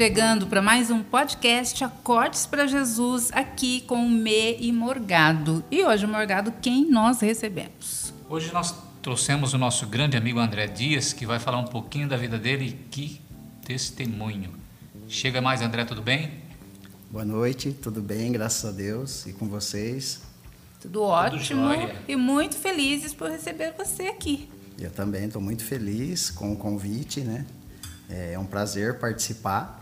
chegando para mais um podcast Acordes para Jesus, aqui com o Me e Morgado. E hoje, Morgado, quem nós recebemos? Hoje nós trouxemos o nosso grande amigo André Dias, que vai falar um pouquinho da vida dele e que testemunho. Chega mais, André, tudo bem? Boa noite, tudo bem, graças a Deus, e com vocês? Tudo ótimo Tudo e muito felizes por receber você aqui. Eu também estou muito feliz com o convite, né? É um prazer participar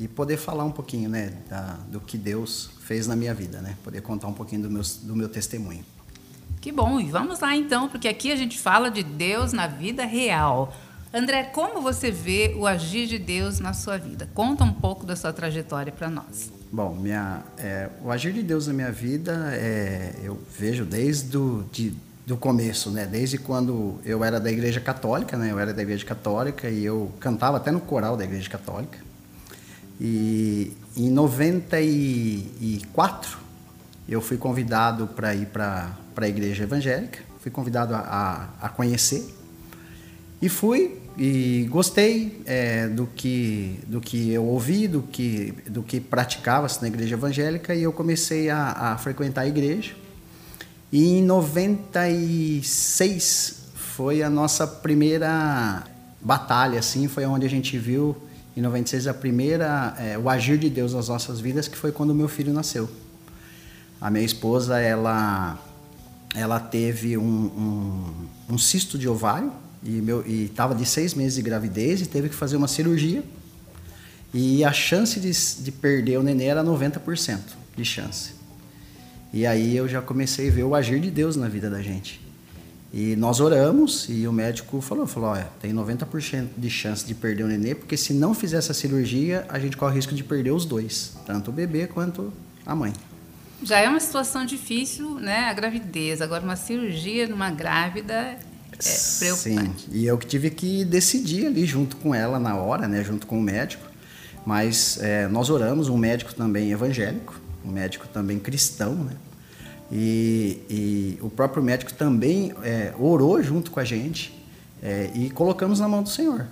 e poder falar um pouquinho, né, da, do que Deus fez na minha vida, né? Poder contar um pouquinho do meu, do meu testemunho. Que bom, e vamos lá então, porque aqui a gente fala de Deus na vida real. André, como você vê o agir de Deus na sua vida? Conta um pouco da sua trajetória para nós. Bom, minha, é, o agir de Deus na minha vida, é, eu vejo desde do, de, do começo, né? Desde quando eu era da Igreja Católica, né? Eu era da Igreja Católica e eu cantava até no coral da Igreja Católica. E em 94 eu fui convidado para ir para a Igreja Evangélica, fui convidado a, a, conhecer. E fui e gostei é, do que do que eu ouvi, do que do que praticava-se na igreja evangélica. E eu comecei a, a, frequentar a igreja. E em 96 foi a nossa primeira batalha, assim, foi onde a gente viu em 96 a primeira é, o agir de Deus nas nossas vidas, que foi quando meu filho nasceu. A minha esposa ela ela teve um, um, um cisto de ovário e meu e estava de seis meses de gravidez e teve que fazer uma cirurgia e a chance de, de perder o neném era 90% de chance. E aí eu já comecei a ver o agir de Deus na vida da gente. E nós oramos e o médico falou, falou, olha, tem 90% de chance de perder o neném, porque se não fizer essa cirurgia, a gente corre o risco de perder os dois, tanto o bebê quanto a mãe. Já é uma situação difícil, né, a gravidez. Agora uma cirurgia numa grávida é preocupante. Sim, e eu que tive que decidir ali junto com ela na hora, né, junto com o médico. Mas é, nós oramos, um médico também evangélico, um médico também cristão, né? E, e o próprio médico também é, orou junto com a gente é, e colocamos na mão do Senhor.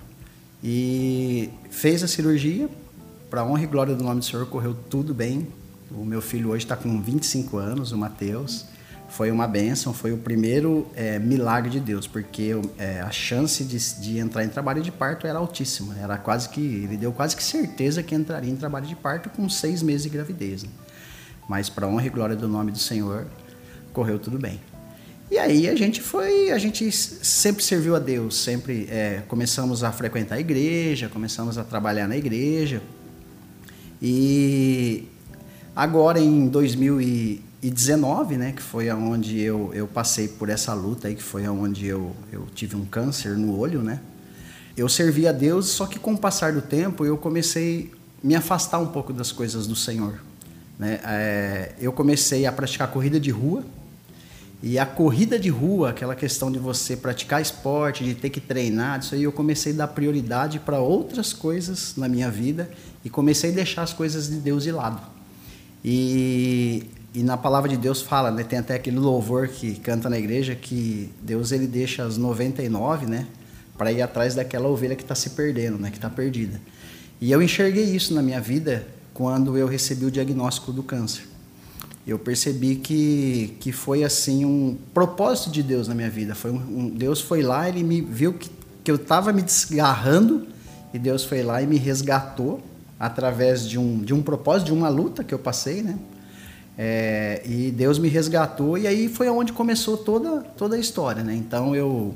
E fez a cirurgia, para honra e glória do nome do Senhor, correu tudo bem. O meu filho hoje está com 25 anos, o Mateus foi uma bênção, foi o primeiro é, milagre de Deus, porque é, a chance de, de, entrar em trabalho de parto era altíssima, era quase que, ele deu quase que certeza que entraria em trabalho de parto com seis meses de gravidez. Né? Mas para honra e glória do nome do Senhor, correu tudo bem. E aí a gente foi, a gente sempre serviu a Deus, sempre é, começamos a frequentar a igreja, começamos a trabalhar na igreja. E agora em 2000 e, e 19, né, que foi aonde eu, eu passei por essa luta aí, que foi aonde eu, eu tive um câncer no olho, né? Eu servi a Deus, só que com o passar do tempo eu comecei a me afastar um pouco das coisas do Senhor. Né? É, eu comecei a praticar corrida de rua, e a corrida de rua, aquela questão de você praticar esporte, de ter que treinar, isso aí eu comecei a dar prioridade para outras coisas na minha vida e comecei a deixar as coisas de Deus de lado. E e na palavra de Deus fala, né? Tem até aquele louvor que canta na igreja que Deus ele deixa as 99, né? Para ir atrás daquela ovelha que está se perdendo, né? Que está perdida. E eu enxerguei isso na minha vida quando eu recebi o diagnóstico do câncer. Eu percebi que, que foi assim um propósito de Deus na minha vida. Foi um, um Deus foi lá, ele me viu que, que eu estava me desgarrando e Deus foi lá e me resgatou através de um, de um propósito, de uma luta que eu passei, né? É, e Deus me resgatou e aí foi onde começou toda, toda a história, né? Então eu,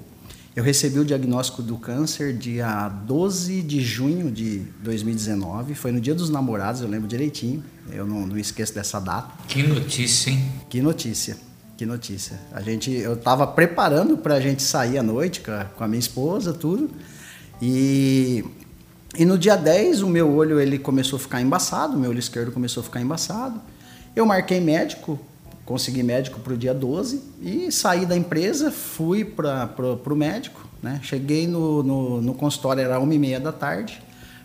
eu recebi o diagnóstico do câncer dia 12 de junho de 2019, foi no dia dos namorados, eu lembro direitinho, eu não, não esqueço dessa data. Que notícia, hein? Que notícia, que notícia. A gente, eu estava preparando para a gente sair à noite com a, minha esposa, tudo, e e no dia 10 o meu olho ele começou a ficar embaçado, meu olho esquerdo começou a ficar embaçado. Eu marquei médico, consegui médico para o dia 12 e saí da empresa, fui para o médico. Né? Cheguei no, no, no consultório, era uma e meia da tarde,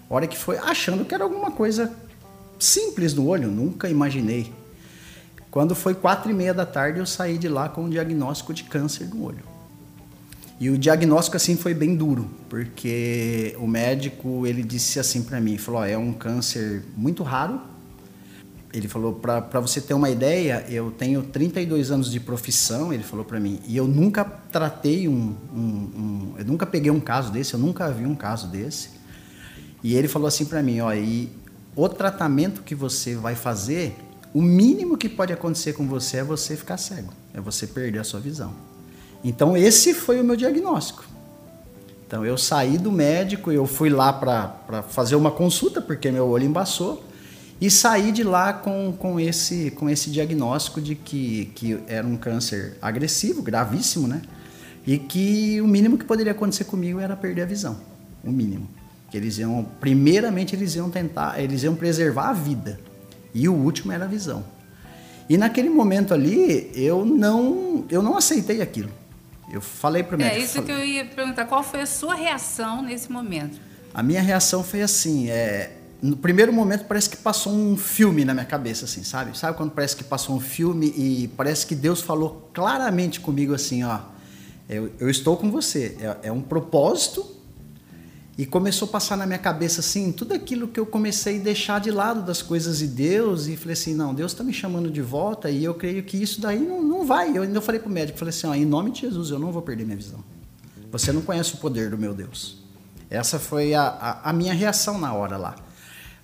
hora que foi, achando que era alguma coisa simples no olho, nunca imaginei. Quando foi quatro e meia da tarde, eu saí de lá com um diagnóstico de câncer no olho. E o diagnóstico assim foi bem duro, porque o médico ele disse assim para mim, falou, oh, é um câncer muito raro. Ele falou para você ter uma ideia, eu tenho 32 anos de profissão, ele falou para mim, e eu nunca tratei um, um, um, eu nunca peguei um caso desse, eu nunca vi um caso desse. E ele falou assim para mim, ó, e o tratamento que você vai fazer, o mínimo que pode acontecer com você é você ficar cego, é você perder a sua visão. Então esse foi o meu diagnóstico. Então eu saí do médico, eu fui lá para fazer uma consulta porque meu olho embaçou e saí de lá com, com, esse, com esse diagnóstico de que, que era um câncer agressivo, gravíssimo, né? E que o mínimo que poderia acontecer comigo era perder a visão, o mínimo. Que eles iam, primeiramente eles iam tentar, eles iam preservar a vida e o último era a visão. E naquele momento ali eu não, eu não aceitei aquilo. Eu falei para o médico. É isso falei, que eu ia perguntar. Qual foi a sua reação nesse momento? A minha reação foi assim, é, no primeiro momento parece que passou um filme na minha cabeça, assim, sabe? Sabe quando parece que passou um filme e parece que Deus falou claramente comigo assim, ó, eu, eu estou com você. É, é um propósito e começou a passar na minha cabeça assim, tudo aquilo que eu comecei a deixar de lado das coisas de Deus e falei assim, não, Deus está me chamando de volta e eu creio que isso daí não, não vai. Eu ainda falei para o médico, falei assim, ó, em nome de Jesus, eu não vou perder minha visão. Você não conhece o poder do meu Deus. Essa foi a, a, a minha reação na hora lá.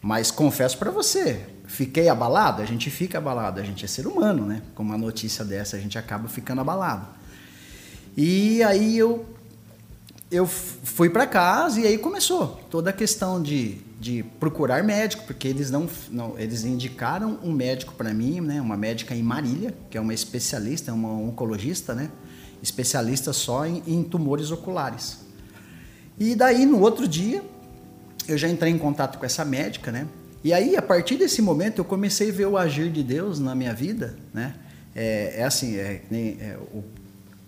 Mas confesso para você, fiquei abalado, a gente fica abalado, a gente é ser humano, né? Com uma notícia dessa, a gente acaba ficando abalado. E aí eu eu fui para casa e aí começou toda a questão de, de procurar médico, porque eles não, não eles indicaram um médico para mim, né, uma médica em Marília, que é uma especialista, uma oncologista, né, especialista só em, em tumores oculares. E daí no outro dia eu já entrei em contato com essa médica, né? E aí a partir desse momento eu comecei a ver o agir de Deus na minha vida, né? É, é assim, é, é, o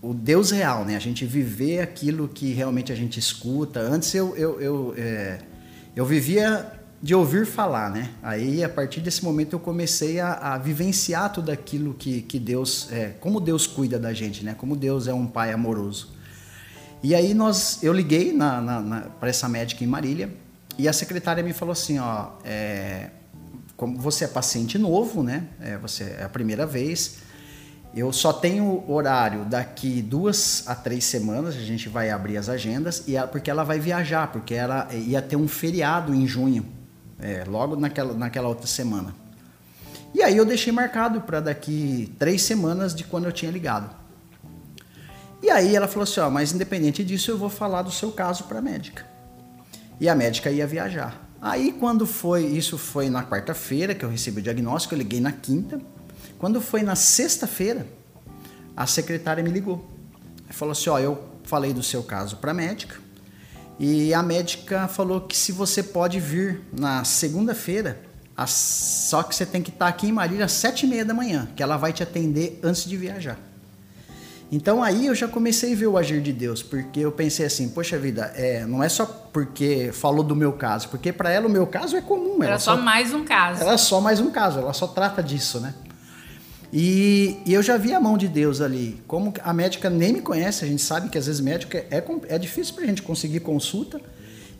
o Deus real, né? A gente viver aquilo que realmente a gente escuta. Antes eu, eu, eu, é, eu vivia de ouvir falar, né? Aí a partir desse momento eu comecei a, a vivenciar tudo aquilo que, que Deus, é, como Deus cuida da gente, né? Como Deus é um pai amoroso. E aí nós, eu liguei na, na, na para essa médica em Marília e a secretária me falou assim, ó, é, como você é paciente novo, né? É, você é a primeira vez eu só tenho horário daqui duas a três semanas, a gente vai abrir as agendas, e ela, porque ela vai viajar, porque ela ia ter um feriado em junho, é, logo naquela, naquela outra semana. E aí eu deixei marcado para daqui três semanas de quando eu tinha ligado. E aí ela falou assim, ó, mas independente disso eu vou falar do seu caso para a médica. E a médica ia viajar. Aí quando foi, isso foi na quarta-feira que eu recebi o diagnóstico, eu liguei na quinta, quando foi na sexta-feira, a secretária me ligou. Falou assim: Ó, eu falei do seu caso para a médica e a médica falou que se você pode vir na segunda-feira, só que você tem que estar aqui em Marília às sete e meia da manhã, que ela vai te atender antes de viajar. Então aí eu já comecei a ver o agir de Deus, porque eu pensei assim, poxa vida, é, não é só porque falou do meu caso, porque para ela o meu caso é comum. Era só, só mais um caso. Era só mais um caso, ela só trata disso, né? E, e, eu já vi a mão de Deus ali. Como a médica nem me conhece, a gente sabe que às vezes médica é, é difícil para a gente conseguir consulta.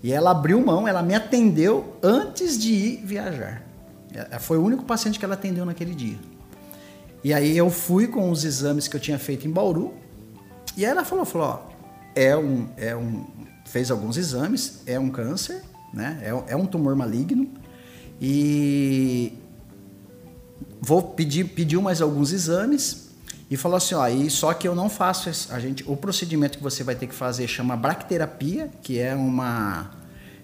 E ela abriu mão, ela me atendeu antes de ir viajar. É, é, foi o único paciente que ela atendeu naquele dia. E aí eu fui com os exames que eu tinha feito em Bauru. E aí ela falou, falou, ó, é um, é um, fez alguns exames, é um câncer, né? É, é um tumor maligno. E vou pedir pediu mais alguns exames e falou assim, ó, e só que eu não faço a gente o procedimento que você vai ter que fazer chama bracterapia, que é uma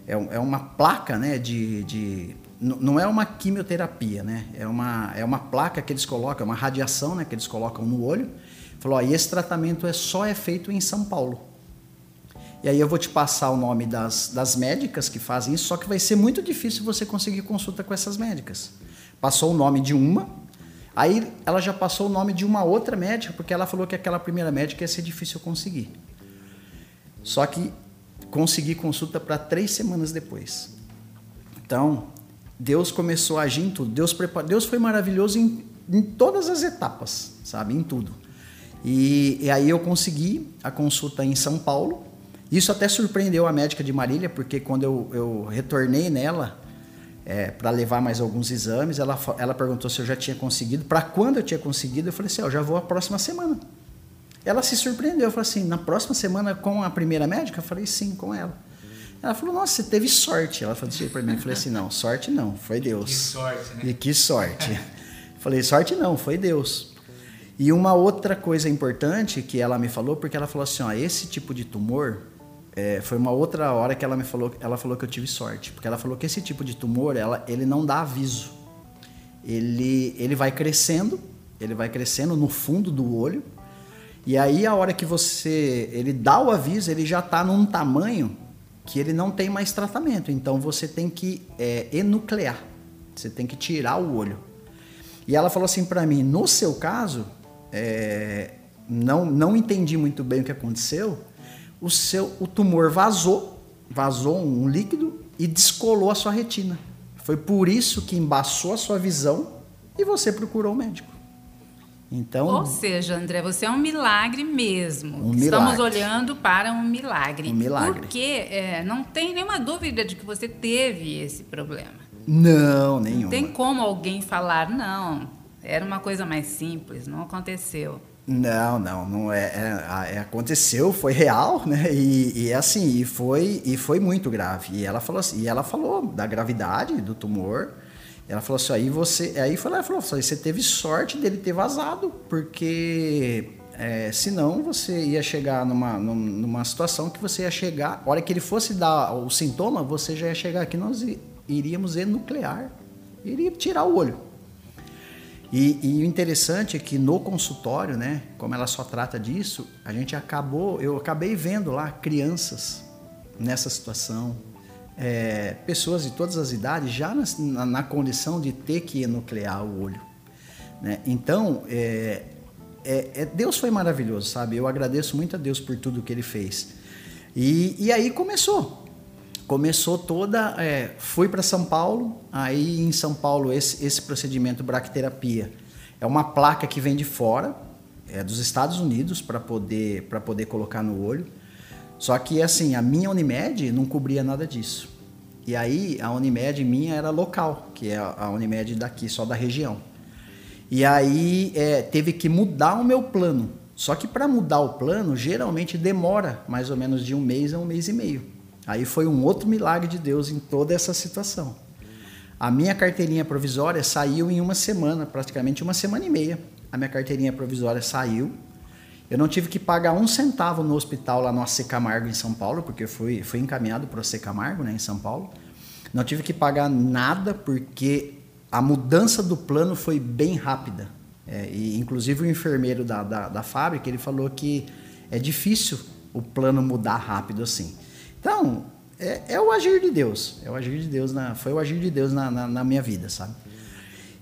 é, é uma placa, né, de, de não é uma quimioterapia, né? É uma, é uma placa que eles colocam, é uma radiação, né, que eles colocam no olho. Falou, ó, e esse tratamento é só é feito em São Paulo. E aí eu vou te passar o nome das, das médicas que fazem isso, só que vai ser muito difícil você conseguir consulta com essas médicas passou o nome de uma, aí ela já passou o nome de uma outra médica, porque ela falou que aquela primeira médica ia ser difícil conseguir. Só que consegui consulta para três semanas depois. Então, Deus começou a agir em tudo. Deus, prepara... Deus foi maravilhoso em, em todas as etapas, sabe? Em tudo. E, e aí eu consegui a consulta em São Paulo. Isso até surpreendeu a médica de Marília, porque quando eu, eu retornei nela é, para levar mais alguns exames, ela, ela perguntou se eu já tinha conseguido. Para quando eu tinha conseguido, eu falei assim: eu já vou a próxima semana. Ela se surpreendeu, eu falei assim: na próxima semana com a primeira médica? Eu falei: sim, com ela. Ela falou: Nossa, você teve sorte. Ela falou assim para mim: Eu falei assim: Não, sorte não, foi Deus. Que sorte, né? E que sorte. falei: Sorte não, foi Deus. E uma outra coisa importante que ela me falou, porque ela falou assim: ó, esse tipo de tumor, é, foi uma outra hora que ela me falou, ela falou que eu tive sorte, porque ela falou que esse tipo de tumor, ela, ele não dá aviso. Ele, ele vai crescendo, ele vai crescendo no fundo do olho, e aí a hora que você, ele dá o aviso, ele já está num tamanho que ele não tem mais tratamento. Então você tem que é, enuclear, você tem que tirar o olho. E ela falou assim para mim: no seu caso, é, não, não entendi muito bem o que aconteceu, o, seu, o tumor vazou, vazou um líquido e descolou a sua retina. Foi por isso que embaçou a sua visão e você procurou o médico. Então, Ou seja, André, você é um milagre mesmo. Um Estamos milagre. olhando para um milagre. Um milagre. Porque é, não tem nenhuma dúvida de que você teve esse problema. não, nenhuma. Não tem como alguém falar, não, era uma coisa mais simples, não aconteceu. Não, não, não é, é, é, aconteceu, foi real, né? E, e é assim, e foi e foi muito grave. E ela falou assim, e ela falou da gravidade do tumor. Ela falou assim, aí você, aí foi lá e falou, você teve sorte dele ter vazado, porque é, senão você ia chegar numa, numa situação que você ia chegar, a hora que ele fosse dar o sintoma, você já ia chegar aqui, nós iríamos enuclear, iria tirar o olho. E, e, o interessante é que no consultório, né, como ela só trata disso, a gente acabou, eu acabei vendo lá crianças nessa situação, é, pessoas de todas as idades já na, na, condição de ter que enuclear o olho. Né? Então, é, é, é, Deus foi maravilhoso, sabe? Eu agradeço muito a Deus por tudo que Ele fez. E, e aí começou. Começou toda. É, fui para São Paulo, aí em São Paulo esse, esse procedimento braquiterapia é uma placa que vem de fora, é dos Estados Unidos, para poder, poder colocar no olho. Só que assim, a minha Unimed não cobria nada disso. E aí a Unimed minha era local, que é a Unimed daqui, só da região. E aí é, teve que mudar o meu plano. Só que para mudar o plano, geralmente demora mais ou menos de um mês a um mês e meio. Aí foi um outro milagre de Deus em toda essa situação. A minha carteirinha provisória saiu em uma semana, praticamente uma semana e meia. A minha carteirinha provisória saiu. Eu não tive que pagar um centavo no hospital lá no AC Camargo, em São Paulo, porque fui, fui encaminhado para o AC Camargo, né, em São Paulo. Não tive que pagar nada, porque a mudança do plano foi bem rápida. É, e, inclusive, o enfermeiro da, da, da fábrica ele falou que é difícil o plano mudar rápido assim. Então, é, é, o agir de Deus. É o agir de Deus na, foi o agir de Deus na, na, na minha vida, sabe?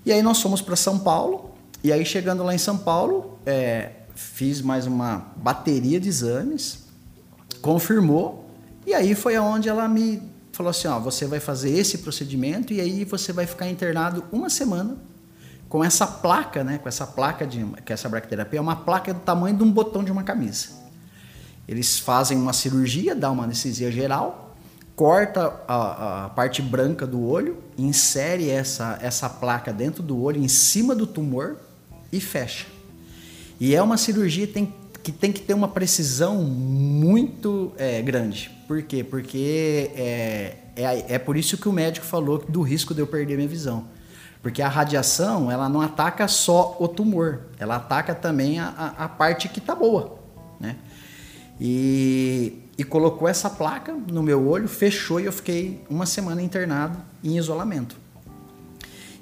E aí nós fomos para São Paulo. E aí chegando lá em São Paulo, é, fiz mais uma bateria de exames, confirmou. E aí foi aonde ela me falou assim, ó, você vai fazer esse procedimento e aí você vai ficar internado uma semana com essa placa, né? Com essa placa de que essa bracterapia é uma placa do tamanho de um botão de uma camisa. Eles fazem uma cirurgia, dá uma anestesia geral, corta a, a, parte branca do olho, insere essa, essa placa dentro do olho, em cima do tumor e fecha. E é uma cirurgia que tem, que tem que ter uma precisão muito é, grande. Por quê? Porque é, é, é por isso que o médico falou do risco de eu perder minha visão. Porque a radiação, ela não ataca só o tumor, ela ataca também a, a, parte que está boa, né? E, e colocou essa placa no meu olho, fechou e eu fiquei uma semana internado em isolamento.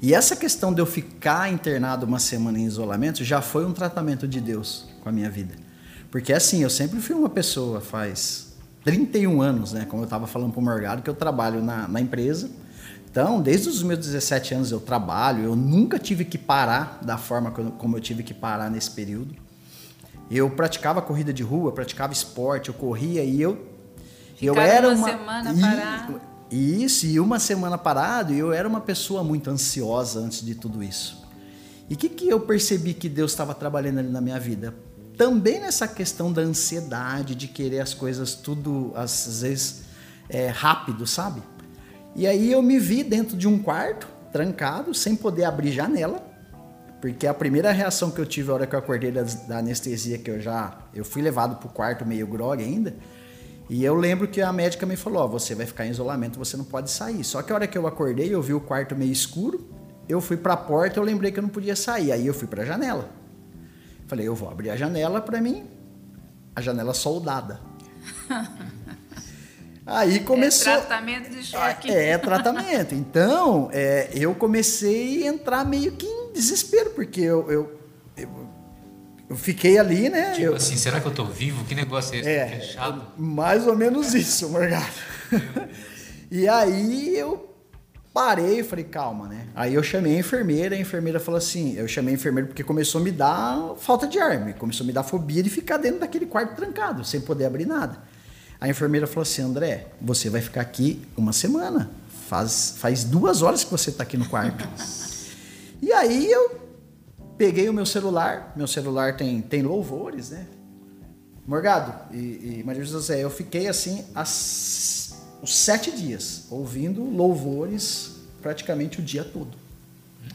E essa questão de eu ficar internado uma semana em isolamento já foi um tratamento de Deus com a minha vida. Porque assim, eu sempre fui uma pessoa, faz 31 anos, né? Como eu estava falando para o Morgado, que eu trabalho na, na empresa. Então, desde os meus 17 anos eu trabalho, eu nunca tive que parar da forma como eu tive que parar nesse período. Eu praticava corrida de rua, praticava esporte, eu corria e eu eu era uma, uma semana parado. Isso, e uma semana parado, e eu era uma pessoa muito ansiosa antes de tudo isso. E o que, que eu percebi que Deus estava trabalhando ali na minha vida? também nessa questão da ansiedade, de querer as coisas tudo, às vezes, é, rápido, sabe? E aí eu me vi dentro de um quarto, trancado, sem poder abrir janela, porque a primeira reação que eu tive na hora que eu acordei da, da anestesia, que eu já eu fui levado para o quarto meio grog ainda, e eu lembro que a médica me falou: oh, você vai ficar em isolamento, você não pode sair. Só que a hora que eu acordei, eu vi o quarto meio escuro, eu fui para a porta, eu lembrei que eu não podia sair. Aí eu fui para a janela. Falei: eu vou abrir a janela para mim, a janela soldada. Aí começou. É tratamento de choque. É, é tratamento. Então, é, eu comecei a entrar meio que em desespero, porque eu, eu, eu, eu fiquei ali, né? Tipo eu, assim, será que eu tô vivo? Que negócio é esse? É, Fechado? mais ou menos isso, Morgado. e aí eu parei e falei, calma, né? Aí eu chamei a enfermeira, a enfermeira falou assim, eu chamei a enfermeira porque começou a me dar falta de ar, começou a me dar fobia de ficar dentro daquele quarto trancado, sem poder abrir nada. A enfermeira falou assim: André, você vai ficar aqui uma semana. Faz, faz duas horas que você está aqui no quarto. e aí eu peguei o meu celular. Meu celular tem, tem louvores, né? Morgado e, e Maria José, eu fiquei assim as, os sete dias ouvindo louvores praticamente o dia todo.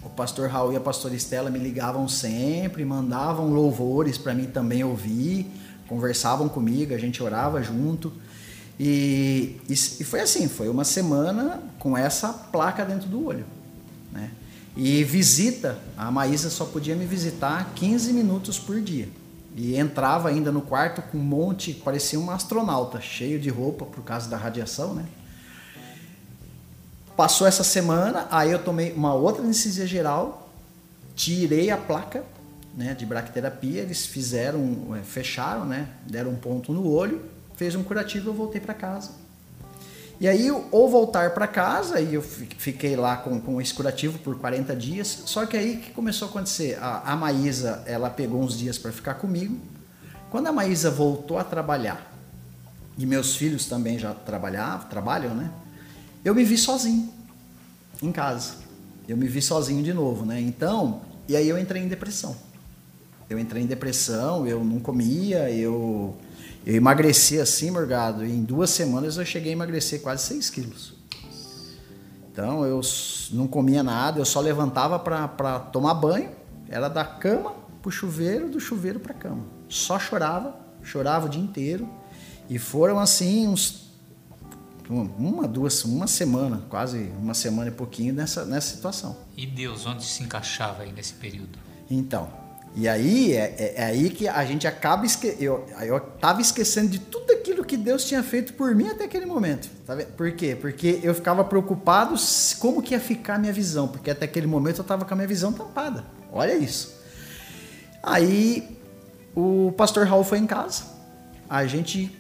O pastor Raul e a pastora Estela me ligavam sempre, mandavam louvores para mim também ouvir conversavam comigo, a gente orava junto. E, e, e, foi assim, foi uma semana com essa placa dentro do olho. E visita, a Maísa só podia me visitar 15 minutos por dia. E entrava ainda no quarto com um monte, parecia um astronauta, cheio de roupa por causa da radiação, né? Passou essa semana, aí eu tomei uma outra anestesia geral, tirei a placa né, de braquiterapia, eles fizeram, é, fecharam, né, deram um ponto no olho, fez um curativo e eu voltei para casa. E aí, ou voltar para casa, e eu fiquei lá com, com esse curativo por 40 dias. Só que aí que começou a acontecer? A, a Maísa, ela pegou uns dias para ficar comigo. Quando a Maísa voltou a trabalhar, e meus filhos também já trabalhavam, trabalham, né? Eu me vi sozinho em casa. Eu me vi sozinho de novo, né? Então, e aí eu entrei em depressão. Eu entrei em depressão, eu não comia, eu, eu emagreci assim, Morgado. Em duas semanas eu cheguei a emagrecer quase 6 quilos. Então eu não comia nada, eu só levantava para tomar banho, era da cama pro chuveiro, do chuveiro para cama. Só chorava, chorava o dia inteiro. E foram assim uns uma, duas, uma semana, quase uma semana e pouquinho nessa, nessa situação. E Deus, onde se encaixava aí nesse período? Então, e aí é, é, é, aí que a gente acaba esque... eu eu tava esquecendo de tudo aquilo que Deus tinha feito por mim até aquele momento. Tá por quê? Porque eu ficava preocupado como que ia ficar a minha visão, porque até aquele momento eu estava com a minha visão tampada. Olha isso. Aí o pastor Raul foi em casa. A gente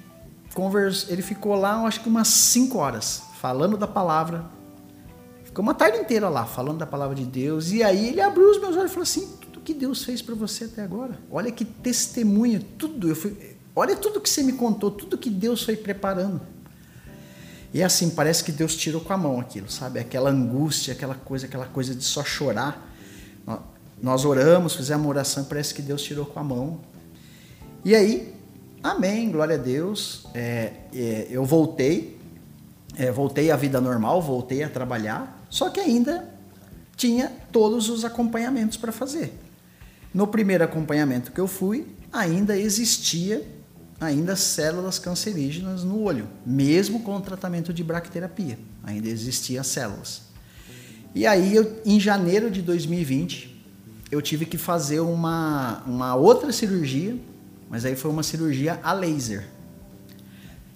conversou, ele ficou lá, acho que umas 5 horas, falando da palavra. Ficou uma tarde inteira lá, falando da palavra de Deus. E aí ele abriu os meus olhos e falou assim: que Deus fez para você até agora. Olha que testemunho, tudo. Eu fui, olha tudo que você me contou, tudo que Deus foi preparando. E é assim, parece que Deus tirou com a mão aquilo, sabe? Aquela angústia, aquela coisa, aquela coisa de só chorar. Nós oramos, fizemos uma oração, parece que Deus tirou com a mão. E aí, amém, glória a Deus. É, é, eu voltei, é, voltei à vida normal, voltei a trabalhar, só que ainda tinha todos os acompanhamentos para fazer. No primeiro acompanhamento que eu fui, ainda existia ainda células cancerígenas no olho, mesmo com o tratamento de bracterapia, ainda existiam células. E aí, eu, em janeiro de 2020, eu tive que fazer uma, uma outra cirurgia, mas aí foi uma cirurgia a laser.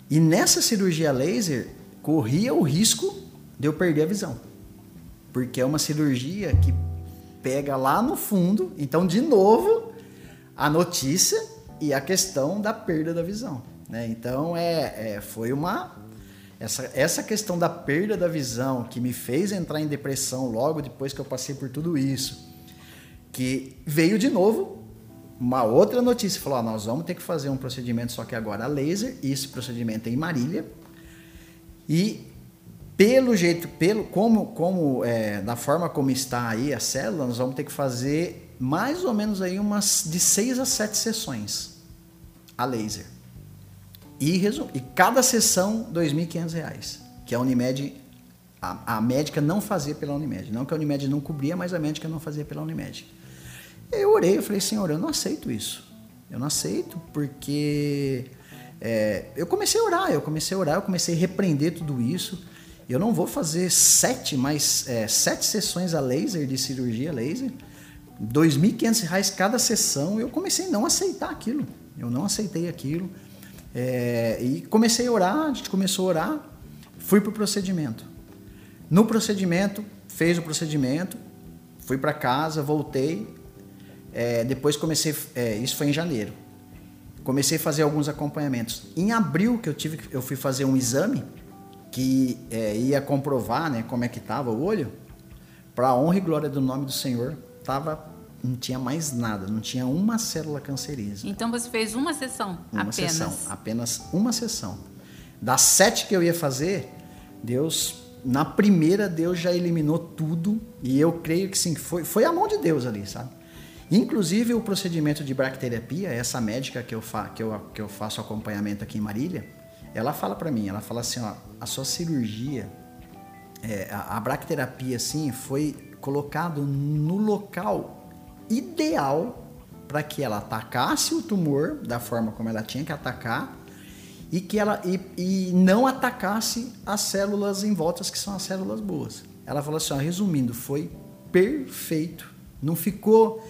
E nessa cirurgia laser, corria o risco de eu perder a visão. Porque é uma cirurgia que pega lá no fundo, então de novo a notícia e a questão da perda da visão, né? Então é, é foi uma essa, essa questão da perda da visão que me fez entrar em depressão logo depois que eu passei por tudo isso, que veio de novo uma outra notícia, falou, ah, nós vamos ter que fazer um procedimento só que agora a laser, esse procedimento é em Marília, e pelo jeito, pelo como, como é, da forma como está aí a célula, nós vamos ter que fazer mais ou menos aí umas de seis a sete sessões a laser. E, e cada sessão, R$ 2.500, que a Unimed, a, a, médica não fazia pela Unimed. Não que a Unimed não cobria, mas a médica não fazia pela Unimed. Eu orei, eu falei, Senhor, eu não aceito isso. Eu não aceito porque é, eu comecei a orar, eu comecei a orar, eu comecei a repreender tudo isso. Eu não vou fazer sete, mais é, sete sessões a laser de cirurgia laser, R$ 2.500 cada sessão. Eu comecei a não aceitar aquilo. Eu não aceitei aquilo. É, e comecei a orar, a gente começou a orar, fui para o procedimento. No procedimento, fez o procedimento, fui para casa, voltei. É, depois comecei, é, isso foi em janeiro. Comecei a fazer alguns acompanhamentos. Em abril que eu tive, eu fui fazer um exame que é, ia comprovar, né, como é que estava o olho. Para honra e glória do nome do Senhor, tava não tinha mais nada, não tinha uma célula cancerígena. Então você fez uma sessão uma apenas? Sessão, apenas uma sessão. Das sete que eu ia fazer, Deus, na primeira, Deus já eliminou tudo e eu creio que sim, foi, foi a mão de Deus ali, sabe? Inclusive o procedimento de bracterapia, essa médica que eu, fa, que eu, que eu faço acompanhamento aqui em Marília, ela fala para mim, ela fala assim, ó, a sua cirurgia, é, a, a bracterapia assim, foi colocado no local ideal para que ela atacasse o tumor da forma como ela tinha que atacar e que ela e, e não atacasse as células em voltas que são as células boas. Ela falou assim, ó, resumindo, foi perfeito. Não ficou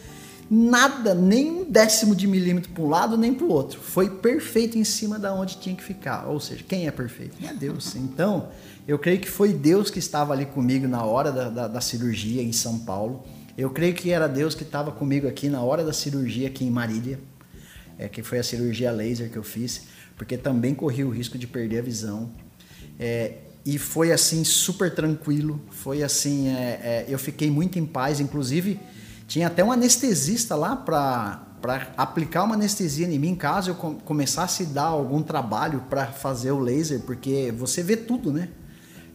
nada, nem um décimo de milímetro para um lado nem para o outro. Foi perfeito em cima da onde tinha que ficar. Ou seja, quem é perfeito? É Deus. Então, eu creio que foi Deus que estava ali comigo na hora da, da, da cirurgia em São Paulo. Eu creio que era Deus que estava comigo aqui na hora da cirurgia aqui em Marília, é, que foi a cirurgia laser que eu fiz, porque também corri o risco de perder a visão. É, e foi assim super tranquilo, foi assim, é, é eu fiquei muito em paz, inclusive tinha até um anestesista lá para para aplicar uma anestesia em mim caso eu começasse a dar algum trabalho para fazer o laser, porque você vê tudo, né?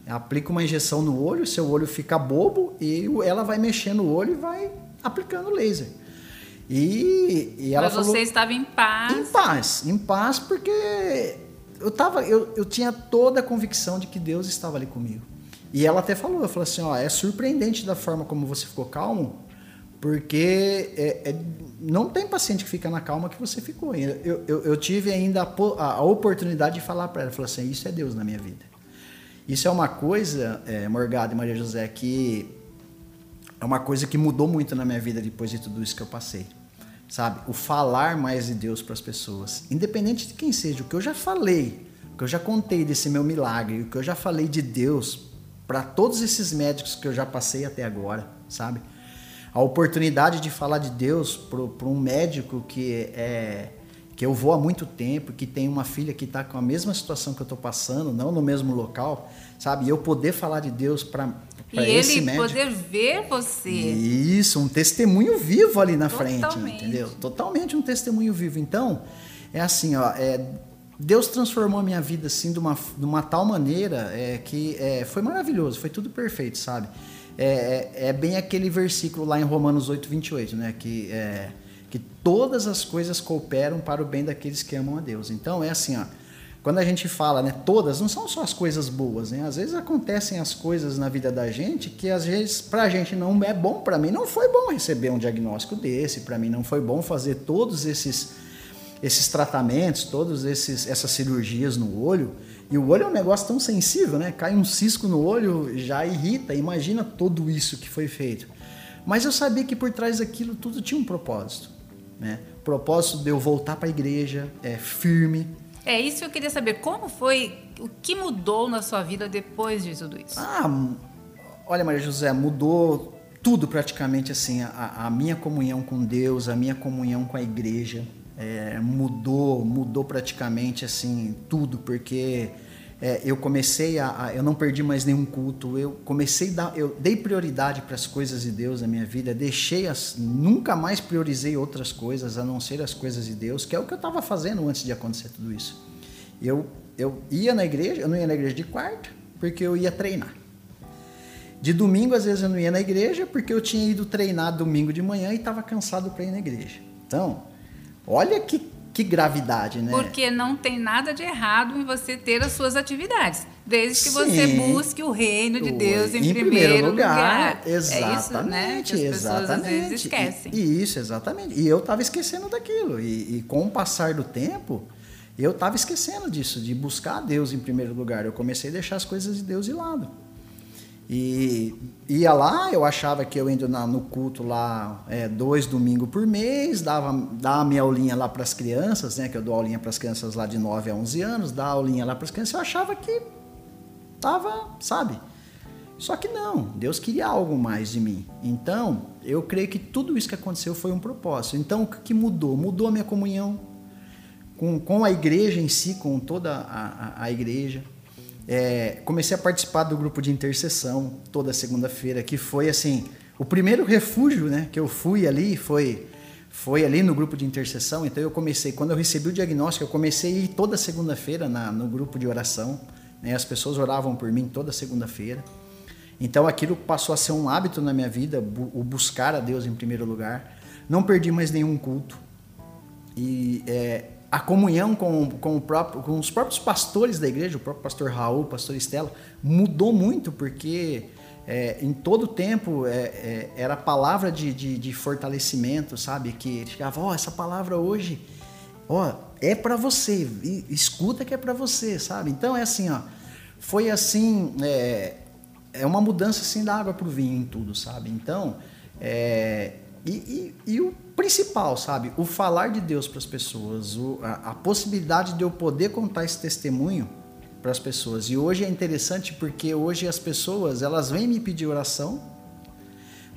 aplica uma injeção no olho, seu olho fica bobo e ela vai mexendo o olho e vai aplicando laser. E, e ela Mas falou, você estava em paz? Em paz, em paz porque eu tava, eu, eu tinha toda a convicção de que Deus estava ali comigo. E ela até falou, ela falou assim, ó, é surpreendente da forma como você ficou calmo, porque é, é, não tem paciente que fica na calma que você ficou. Eu, eu, eu tive ainda a, a, oportunidade de falar para ela, falou assim, isso é Deus na minha vida. Isso é uma coisa, é, Morgado e Maria José, que é uma coisa que mudou muito na minha vida depois de tudo isso que eu passei. Sabe? O falar mais de Deus para as pessoas, independente de quem seja, o que eu já falei, o que eu já contei desse meu milagre, o que eu já falei de Deus para todos esses médicos que eu já passei até agora, sabe? A oportunidade de falar de Deus para um médico que é que eu vou há muito tempo, que tem uma filha que está com a mesma situação que eu estou passando, não no mesmo local, sabe? E eu poder falar de Deus para esse ele médico. poder ver você. Isso, um testemunho vivo ali na Totalmente. frente, entendeu? Totalmente um testemunho vivo. Então, é assim, ó, é, Deus transformou a minha vida assim de uma, de uma tal maneira é, que é, foi maravilhoso, foi tudo perfeito, sabe? É, é, é bem aquele versículo lá em Romanos 8, 28, né? Que é que todas as coisas cooperam para o bem daqueles que amam a Deus. Então é assim, ó, quando a gente fala, né, todas, não são só as coisas boas, né? Às vezes acontecem as coisas na vida da gente que às vezes para a gente não é bom, para mim não foi bom receber um diagnóstico desse, para mim não foi bom fazer todos esses esses tratamentos, todas essas cirurgias no olho. E o olho é um negócio tão sensível, né? Cai um cisco no olho, já irrita. Imagina tudo isso que foi feito. Mas eu sabia que por trás daquilo tudo tinha um propósito. Né? O propósito de eu voltar para a igreja é firme. É isso que eu queria saber. Como foi, o que mudou na sua vida depois de tudo isso? Ah, olha, Maria José, mudou tudo praticamente assim. A, a minha comunhão com Deus, a minha comunhão com a igreja. É, mudou, mudou praticamente assim tudo, porque é, eu comecei a, a, eu não perdi mais nenhum culto, eu comecei dar, eu dei prioridade para as coisas de Deus na minha vida, deixei as, nunca mais priorizei outras coisas a não ser as coisas de Deus, que é o que eu estava fazendo antes de acontecer tudo isso. Eu, eu ia na igreja, eu não ia na igreja de quarta, porque eu ia treinar. De domingo, às vezes, eu não ia na igreja, porque eu tinha ido treinar domingo de manhã e estava cansado para ir na igreja. Então, olha que que gravidade, né? Porque não tem nada de errado em você ter as suas atividades, desde que Sim. você busque o reino de Deus em, em primeiro, lugar. Exatamente, É isso, né? As pessoas exatamente. vezes esquecem. E- isso, exatamente. E eu estava esquecendo daquilo. E, e com o passar do tempo, eu estava esquecendo disso, de buscar Deus em primeiro lugar. Eu comecei a deixar as coisas de Deus de lado. E ia lá, eu achava que eu indo na- no culto lá é, dois domingos por mês, dava, dava minha aulinha lá para as crianças, né? Que eu dou aulinha para as crianças lá de 9 a 11 anos, dá aulinha lá para as crianças, eu achava que tava, sabe? Só que não, Deus queria algo mais de mim. Então, eu creio que tudo isso que aconteceu foi um propósito. Então, o que que mudou? Mudou a minha comunhão com, com a igreja em si, com toda a, a, a igreja. É, comecei a participar do grupo de intercessão toda segunda-feira, que foi assim, o primeiro refúgio né, que eu fui ali foi, foi ali no grupo de intercessão. Então eu comecei, quando eu recebi o diagnóstico, eu comecei a ir toda segunda-feira no grupo de oração. Né, as pessoas oravam por mim toda segunda-feira. Então aquilo passou a ser um hábito na minha vida, o buscar a Deus em primeiro lugar. Não perdi mais nenhum culto. E é, a comunhão com, com, próprio, com os próprios pastores da igreja, o próprio pastor Raul, pastor Estela, mudou muito, porque é, em todo tempo é, é, era palavra de, de, de fortalecimento, sabe? Que ele chegava, ó, essa palavra hoje, ó, é para você, escuta que é para você, sabe? Então é assim, ó, foi assim, é, é uma mudança assim da água pro vinho em tudo, sabe? Então, é, e, e- e o principal, sabe? O falar de Deus para as pessoas, o- a, a possibilidade de eu poder contar esse testemunho para as pessoas. E hoje é interessante porque hoje as pessoas elas vêm me pedir oração.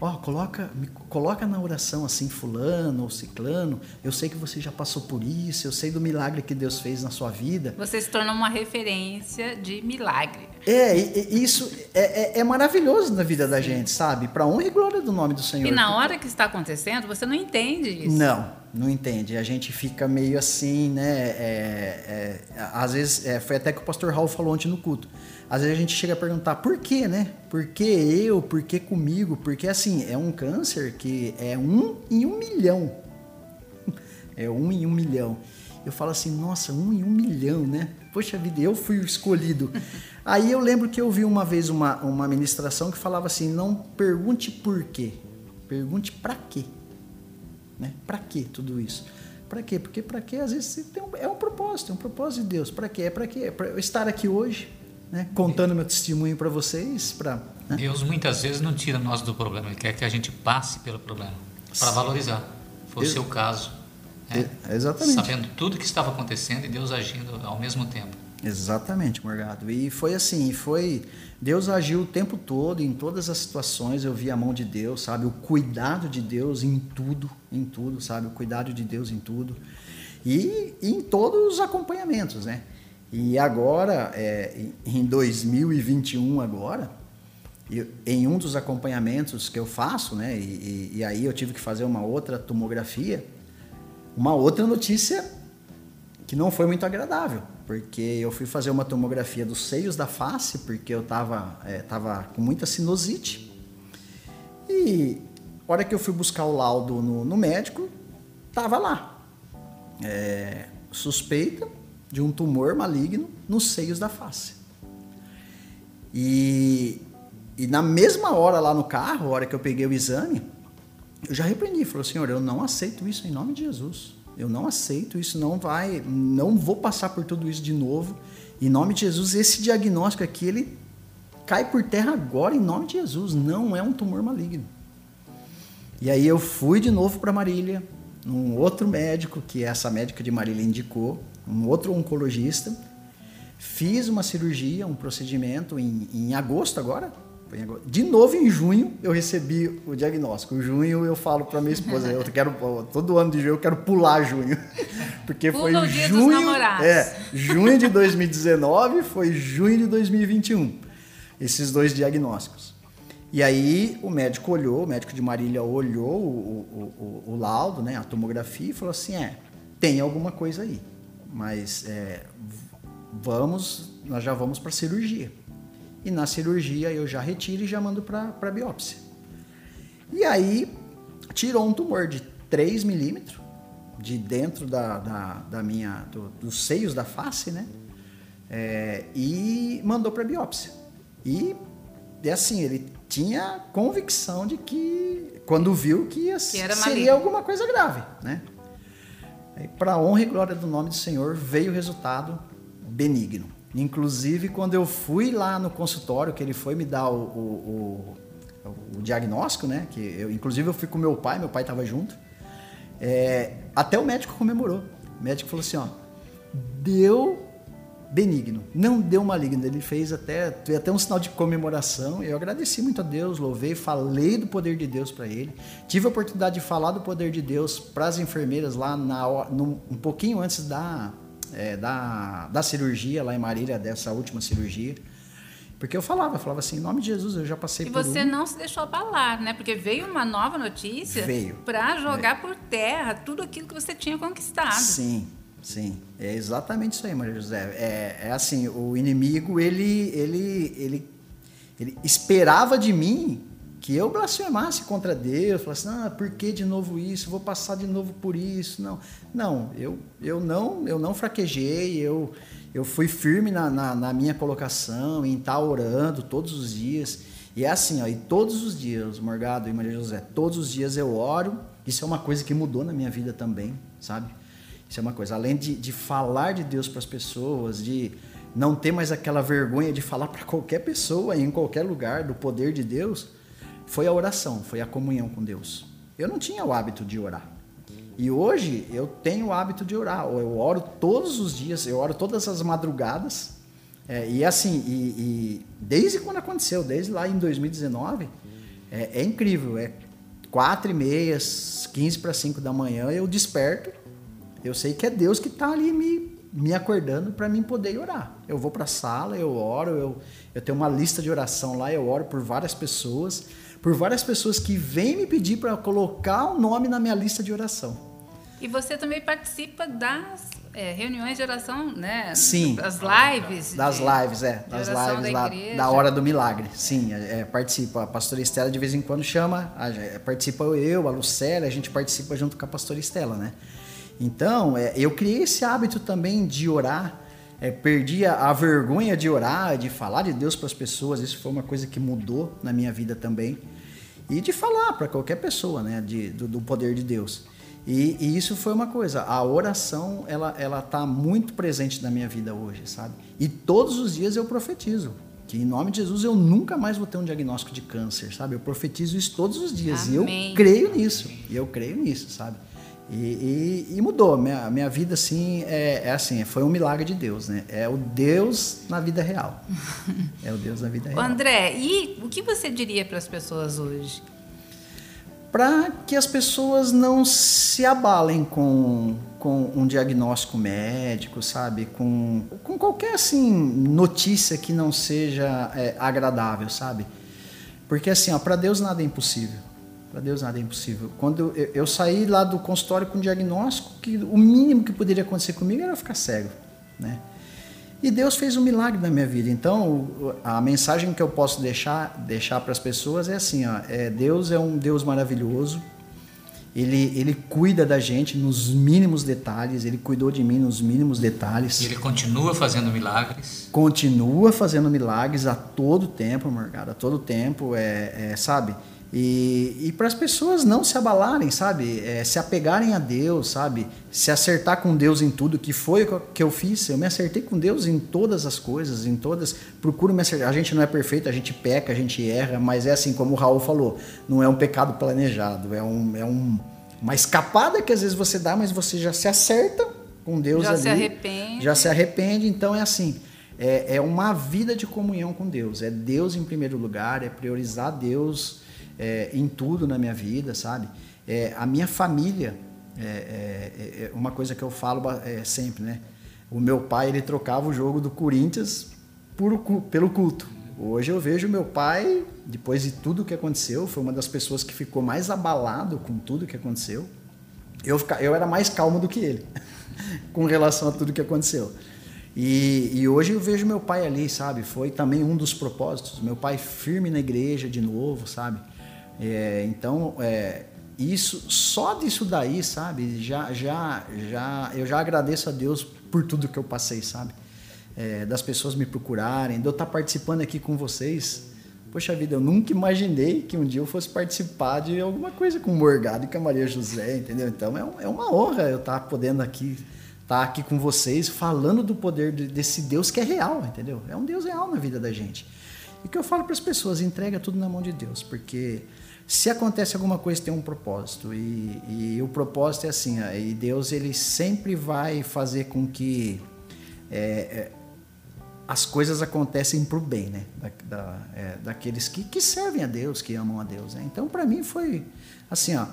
Ó, coloca, me coloca na oração assim, fulano ou ciclano. Eu sei que você já passou por isso, eu sei do milagre que Deus fez na sua vida. Você se torna uma referência de milagre. É, e- e isso é, é- é maravilhoso na vida da gente, sabe? Para honra e glória do nome do Senhor. E na hora que está acontecendo, você não entende isso. Não, não entende. A gente fica meio assim, né? é- é, às vezes, é, foi até que o pastor Raul falou ontem no culto. Às vezes a gente chega a perguntar por quê, né? Por que eu? Por que comigo? Porque assim, é um câncer que é um em um milhão. É um em um milhão. Eu falo assim, nossa, um em um milhão, né? Poxa vida, eu fui o escolhido. Aí eu lembro que eu vi uma vez uma, uma ministração que falava assim, não pergunte por quê, pergunte para quê. Né? Para que tudo isso? Para quê? Porque para quê? Às vezes um- é um propósito, é um propósito de Deus. Para quê? É para quê? É para eu estar aqui hoje, né? contando meu testemunho para vocês, para né? Deus muitas vezes não tira nós do problema, Ele quer que a gente passe pelo problema para valorizar. Foi o Ex- seu caso. né? É, exatamente. Sabendo tudo que estava acontecendo e Deus agindo ao mesmo tempo. Exatamente, Morgado. E foi assim, foi Deus agiu o tempo todo em todas as situações. Eu vi a mão de Deus, sabe, o cuidado de Deus em tudo, em tudo, sabe, o cuidado de Deus em tudo e, e em todos os acompanhamentos, né? E agora, é, em em 2021 agora, eu- em um dos acompanhamentos que eu faço, né? E, e- aí eu tive que fazer uma outra tomografia, uma outra notícia que não foi muito agradável, porque eu fui fazer uma tomografia dos seios da face, porque eu estava tava com muita sinusite. E a hora que eu fui buscar o laudo no, no médico, tava lá. É, suspeita de um tumor maligno nos seios da face. E, e na mesma hora lá no carro, a hora que eu peguei o exame, eu já repreendi, falou, senhor, eu não aceito isso em nome de Jesus. Eu não aceito isso, não vai, não vou passar por tudo isso de novo. Em nome de Jesus, esse diagnóstico aqui, ele cai por terra agora em nome de Jesus, não é um tumor maligno. E aí eu fui de novo para Marília, num outro médico, que essa médica de Marília indicou, um outro oncologista. Fiz uma cirurgia, um procedimento em, em agosto agora. De novo em junho eu recebi o diagnóstico. Em junho eu falo para minha esposa, eu quero todo ano de junho eu quero pular junho, porque Pula foi junho, é, junho de 2019 foi junho de 2021. Esses dois diagnósticos. E aí o médico olhou, o médico de Marília olhou o, o, o, o laudo, né, a tomografia e falou assim, é, tem alguma coisa aí, mas é, vamos, nós já vamos para cirurgia. E na cirurgia eu já retiro e já mando para biópsia. E aí tirou um tumor de 3 milímetros de dentro da, da, da minha, do, dos seios da face, né? É, e mandou para biópsia. E, e assim, ele tinha convicção de que, quando viu que, ia, que seria maligno. alguma coisa grave, né? Para honra e glória do nome do Senhor, veio o resultado benigno. Inclusive, quando eu fui lá no consultório, que ele foi me dar o, o, o, o diagnóstico, né? Que eu, inclusive, eu fui com meu pai, meu pai estava junto. É, até o médico comemorou. O médico falou assim: ó, deu benigno, não deu maligno. Ele fez até, até um sinal de comemoração. Eu agradeci muito a Deus, louvei, falei do poder de Deus para ele. Tive a oportunidade de falar do poder de Deus para as enfermeiras lá na, no, um pouquinho antes da, é, da, da cirurgia, lá em Marília, dessa última cirurgia. Porque eu falava, eu falava assim, em nome de Jesus, eu já passei e por E você um... não se deixou abalar, né? Porque veio uma nova notícia para jogar veio. por terra tudo aquilo que você tinha conquistado. Sim, sim. É exatamente isso aí, Maria José. É, é assim, o inimigo, ele, ele, ele, ele esperava de mim que eu blasfemasse contra Deus, falasse, ah, por que de novo isso? Vou passar de novo por isso. Não, não, eu, eu não, eu não fraquejei, eu, eu fui firme na, na, na minha colocação, em estar orando todos os dias. E é assim, ó, e todos os dias, Morgado e Maria José, todos os dias eu oro. Isso é uma coisa que mudou na minha vida também, sabe? Isso é uma coisa. Além de, de falar de Deus para as pessoas, de não ter mais aquela vergonha de falar para qualquer pessoa, em qualquer lugar, do poder de Deus, foi a oração, foi a comunhão com Deus. Eu não tinha o hábito de orar. E hoje eu tenho o hábito de orar. Eu oro todos os dias, eu oro todas as madrugadas. É, e assim, e, e, desde quando aconteceu, desde lá em 2019, é, é incrível. É quatro e meia, 15 para 5 da manhã, eu desperto. Eu sei que é Deus que está ali me, me acordando para mim poder orar. Eu vou para a sala, eu oro, eu, eu tenho uma lista de oração lá, eu oro por várias pessoas por várias pessoas que vêm me pedir para colocar o um nome na minha lista de oração. E você também participa das é, reuniões de oração, né? Sim. Das lives. Das lives, é. Das lives da, lá, da Hora do Milagre. Sim, é, é, participa. A pastora Estela de vez em quando chama, a, participa eu, a Lucélia, a gente participa junto com a pastora Estela, né? Então, é, eu criei esse hábito também de orar é, perdi a, a, vergonha de orar, de falar de Deus para as pessoas. Isso foi uma coisa que mudou na minha vida também. E de falar para qualquer pessoa, né, de, do, do poder de Deus. E, e, isso foi uma coisa. A oração, ela, ela tá muito presente na minha vida hoje, sabe? E todos os dias eu profetizo que em nome de Jesus eu nunca mais vou ter um diagnóstico de câncer, sabe? Eu profetizo isso todos os dias Amém. e eu creio nisso. E eu creio nisso, sabe? E, e, e, mudou. Minha, minha vida, assim, é, é, assim, foi um milagre de Deus, né? É o Deus na vida real. É o Deus na vida real. André, e o que você diria para as pessoas hoje? Para que as pessoas não se abalem com, com um diagnóstico médico, sabe? Com, com qualquer, assim, notícia que não seja é, agradável, sabe? Porque, assim, para Deus nada é impossível. Para Deus nada é impossível. Quando eu, eu, saí lá do consultório com diagnóstico, que o mínimo que poderia acontecer comigo era ficar cego, né? E Deus fez um milagre na minha vida. Então, a mensagem que eu posso deixar deixar para as pessoas é assim, ó, é, Deus é um Deus maravilhoso. Ele, ele cuida da gente nos mínimos detalhes, ele cuidou de mim nos mínimos detalhes. E ele continua fazendo milagres. Continua fazendo milagres a todo tempo, Morgado, a todo tempo, é, é sabe? E, e para as pessoas não se abalarem, sabe? É, se apegarem a Deus, sabe? Se acertar com Deus em tudo, que foi o que eu fiz. Eu me acertei com Deus em todas as coisas, em todas. Procuro me acertar. A gente não é perfeito, a gente peca, a gente erra, mas é assim como o Raul falou: não é um pecado planejado, é, um, é um, uma escapada que às vezes você dá, mas você já se acerta com Deus já ali. Já se arrepende. Já se arrepende, então é assim. É, é uma vida de comunhão com Deus. É Deus em primeiro lugar, é priorizar Deus é, em tudo na minha vida, sabe? É, a minha família, é, é, é uma coisa que eu falo é, sempre, né? O meu pai, ele trocava o jogo do Corinthians por, pelo culto. Hoje eu vejo meu pai, depois de tudo que aconteceu, foi uma das pessoas que ficou mais abalado com tudo que aconteceu. Eu, eu era mais calmo do que ele, com relação a tudo que aconteceu. E, e, hoje eu vejo meu pai ali, sabe? Foi também um dos propósitos. Meu pai firme na igreja de novo, sabe? É, então, é, isso, só disso daí, sabe? Já, já, já, eu já agradeço a Deus por tudo que eu passei, sabe? É, das pessoas me procurarem, de eu estar participando aqui com vocês. Poxa vida, eu nunca imaginei que um dia eu fosse participar de alguma coisa com o Morgado e com a Maria José, entendeu? Então é, é uma honra eu estar podendo aqui estar aqui com vocês falando do poder desse Deus que é real, entendeu? É um Deus real na vida da gente. E que eu falo para as pessoas, entrega tudo na mão de Deus, porque se acontece alguma coisa tem um propósito e, e o propósito é assim, e Deus ele sempre vai fazer com que é, é, as coisas acontecem para o bem, né? Da, da, é, daqueles que, que servem a Deus, que amam a Deus. Né? Então para mim foi assim, ó,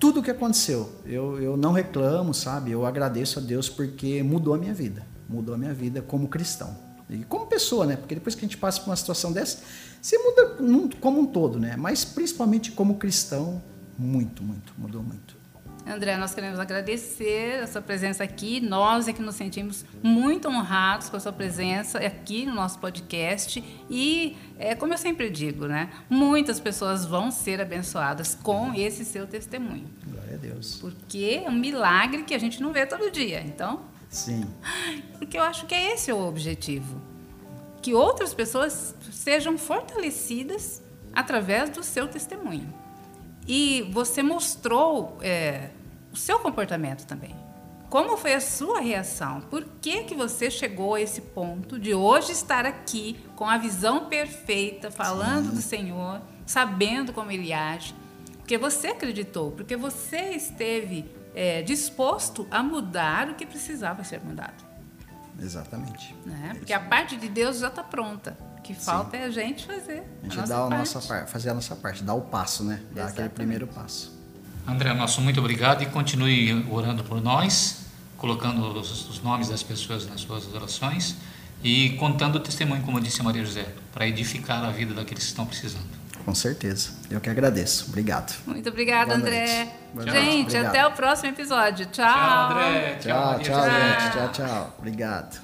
tudo o que aconteceu, eu, eu não reclamo, sabe? Eu agradeço a Deus porque mudou a minha vida, mudou a minha vida como cristão. E como pessoa, né? Porque depois que a gente passa por uma situação dessa, você muda como um todo, né? Mas principalmente como cristão, muito, muito, mudou muito. André, nós queremos agradecer a sua presença aqui. Nós é que nos sentimos muito honrados com a sua presença aqui no nosso podcast. E, é, como eu sempre digo, né? Muitas pessoas vão ser abençoadas com esse seu testemunho. Glória a Deus. Porque é um milagre que a gente não vê todo dia. Então, Sim. Porque eu acho que é esse o objetivo. Que outras pessoas sejam fortalecidas através do seu testemunho. E você mostrou é, o seu comportamento também. Como foi a sua reação? Por que, que você chegou a esse ponto de hoje estar aqui com a visão perfeita, falando Sim. do Senhor, sabendo como Ele age? Porque você acreditou, porque você esteve é, disposto a mudar o que precisava ser mudado. Exatamente. Né? É Porque a parte de Deus já está pronta. O que falta Sim. é a gente fazer. A gente a dá a nossa parte, fazer a nossa parte, dar o passo, né? Dar Exatamente. aquele primeiro passo. André, nosso muito obrigado e continue orando por nós, colocando os, os nomes das pessoas nas suas orações e contando o testemunho, como disse a Maria José, para edificar a vida daqueles que estão precisando. Com certeza. Eu que agradeço. Obrigado. Muito obrigada, André. Gente, Obrigado. até o próximo episódio. Tchau. Tchau, André. Tchau, tchau, tchau gente. Tchau, tchau. Obrigado.